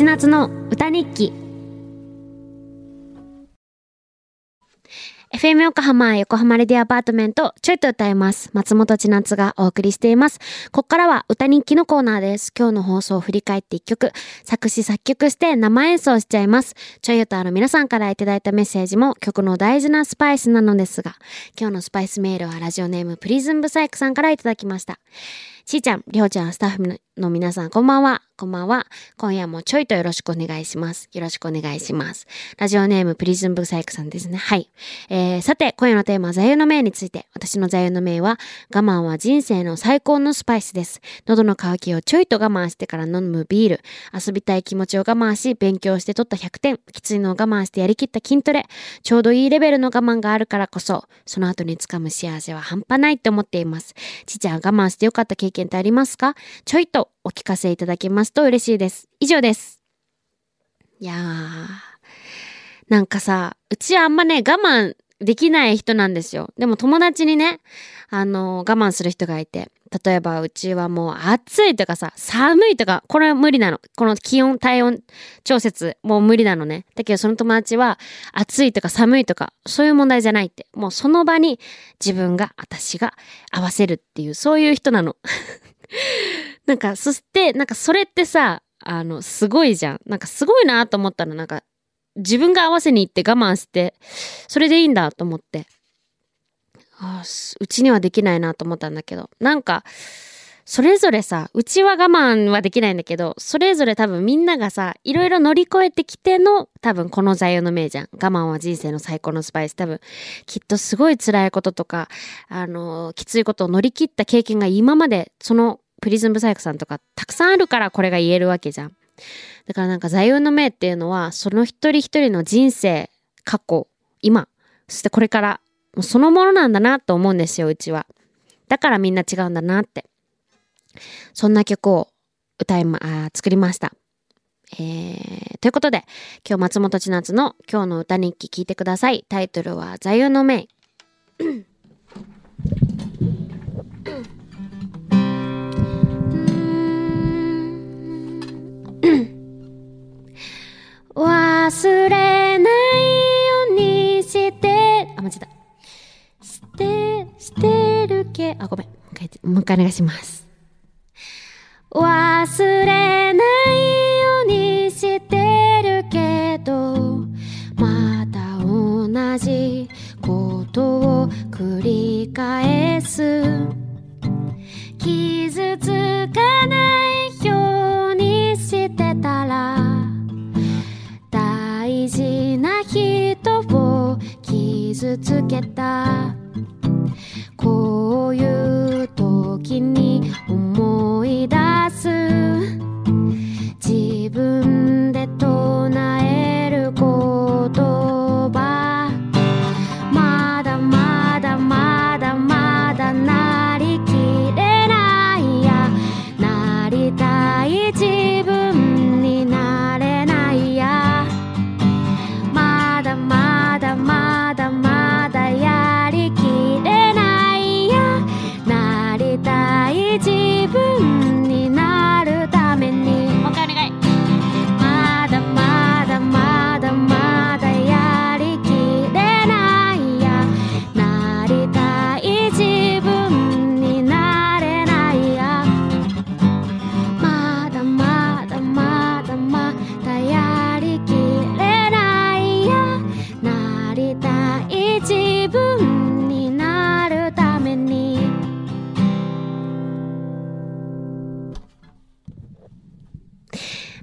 ち夏の歌日記。FM 横浜横浜レディアパートメントちょいと歌います。松本千夏がお送りしています。ここからは歌日記のコーナーです。今日の放送を振り返って一曲。作詞作曲して生演奏しちゃいます。ちょい歌の皆さんからいただいたメッセージも曲の大事なスパイスなのですが今日のスパイスメールはラジオネームプリズンブサイクさんからいただきました。しーちゃん、りょうちゃん、スタッフの皆さん、こんばんは。こんばんは。今夜もちょいとよろしくお願いします。よろしくお願いします。ラジオネームプリズンブサイクさんですね。はい。えー、さて、今夜のテーマ座右の銘について。私の座右の銘は、我慢は人生の最高のスパイスです。喉の渇きをちょいと我慢してから飲むビール。遊びたい気持ちを我慢し、勉強して取った100点。きついのを我慢してやりきった筋トレ。ちょうどいいレベルの我慢があるからこそ、その後につかむ幸せは半端ないって思っています。ちちゃん我慢してよかった経験験ってありますか？ちょいとお聞かせいただけますと嬉しいです。以上です。いやー。なんかさ、うちはあんまね、我慢できない人なんですよ。でも友達にね、あの、我慢する人がいて。例えばうちはもう暑いとかさ、寒いとか、これは無理なの。この気温、体温調節、もう無理なのね。だけどその友達は暑いとか寒いとか、そういう問題じゃないって。もうその場に自分が、私が合わせるっていう、そういう人なの。なんか、そして、なんかそれってさ、あの、すごいじゃん。なんかすごいなと思ったの。なんか、自分が合わせに行って我慢して、それでいいんだと思って。あうちにはできないなと思ったんだけど、なんか、それぞれさ、うちは我慢はできないんだけど、それぞれ多分みんながさ、いろいろ乗り越えてきての、多分この座右の銘じゃん。我慢は人生の最高のスパイス。多分、きっとすごい辛いこととか、あの、きついことを乗り切った経験が今まで、そのプリズンブサイクさんとかたくさんあるからこれが言えるわけじゃん。だからなんか座右の銘っていうのは、その一人一人の人生、過去、今、そしてこれからもうそのものなんだなと思うんですよ、うちは。だからみんな違うんだなって。そんな曲を歌いま、あ作りました。えー、ということで、今日松本千夏の今日の歌日記聞いてください。タイトルは座右の銘。忘れないようにして、あ、間違えた。してしてるけ。あごめん。もう一回もう一回お願いします。忘れないようにしてるけどまた同じことを繰り返す。傷つけた。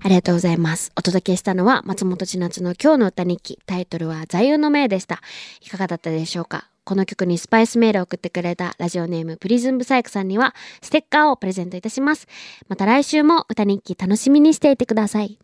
ありがとうございます。お届けしたのは松本千夏の今日の歌日記。タイトルは座右の銘でした。いかがだったでしょうか？この曲にスパイスメールを送ってくれたラジオネームプリズンブサイクさんにはステッカーをプレゼントいたします。また来週も歌日記楽しみにしていてください。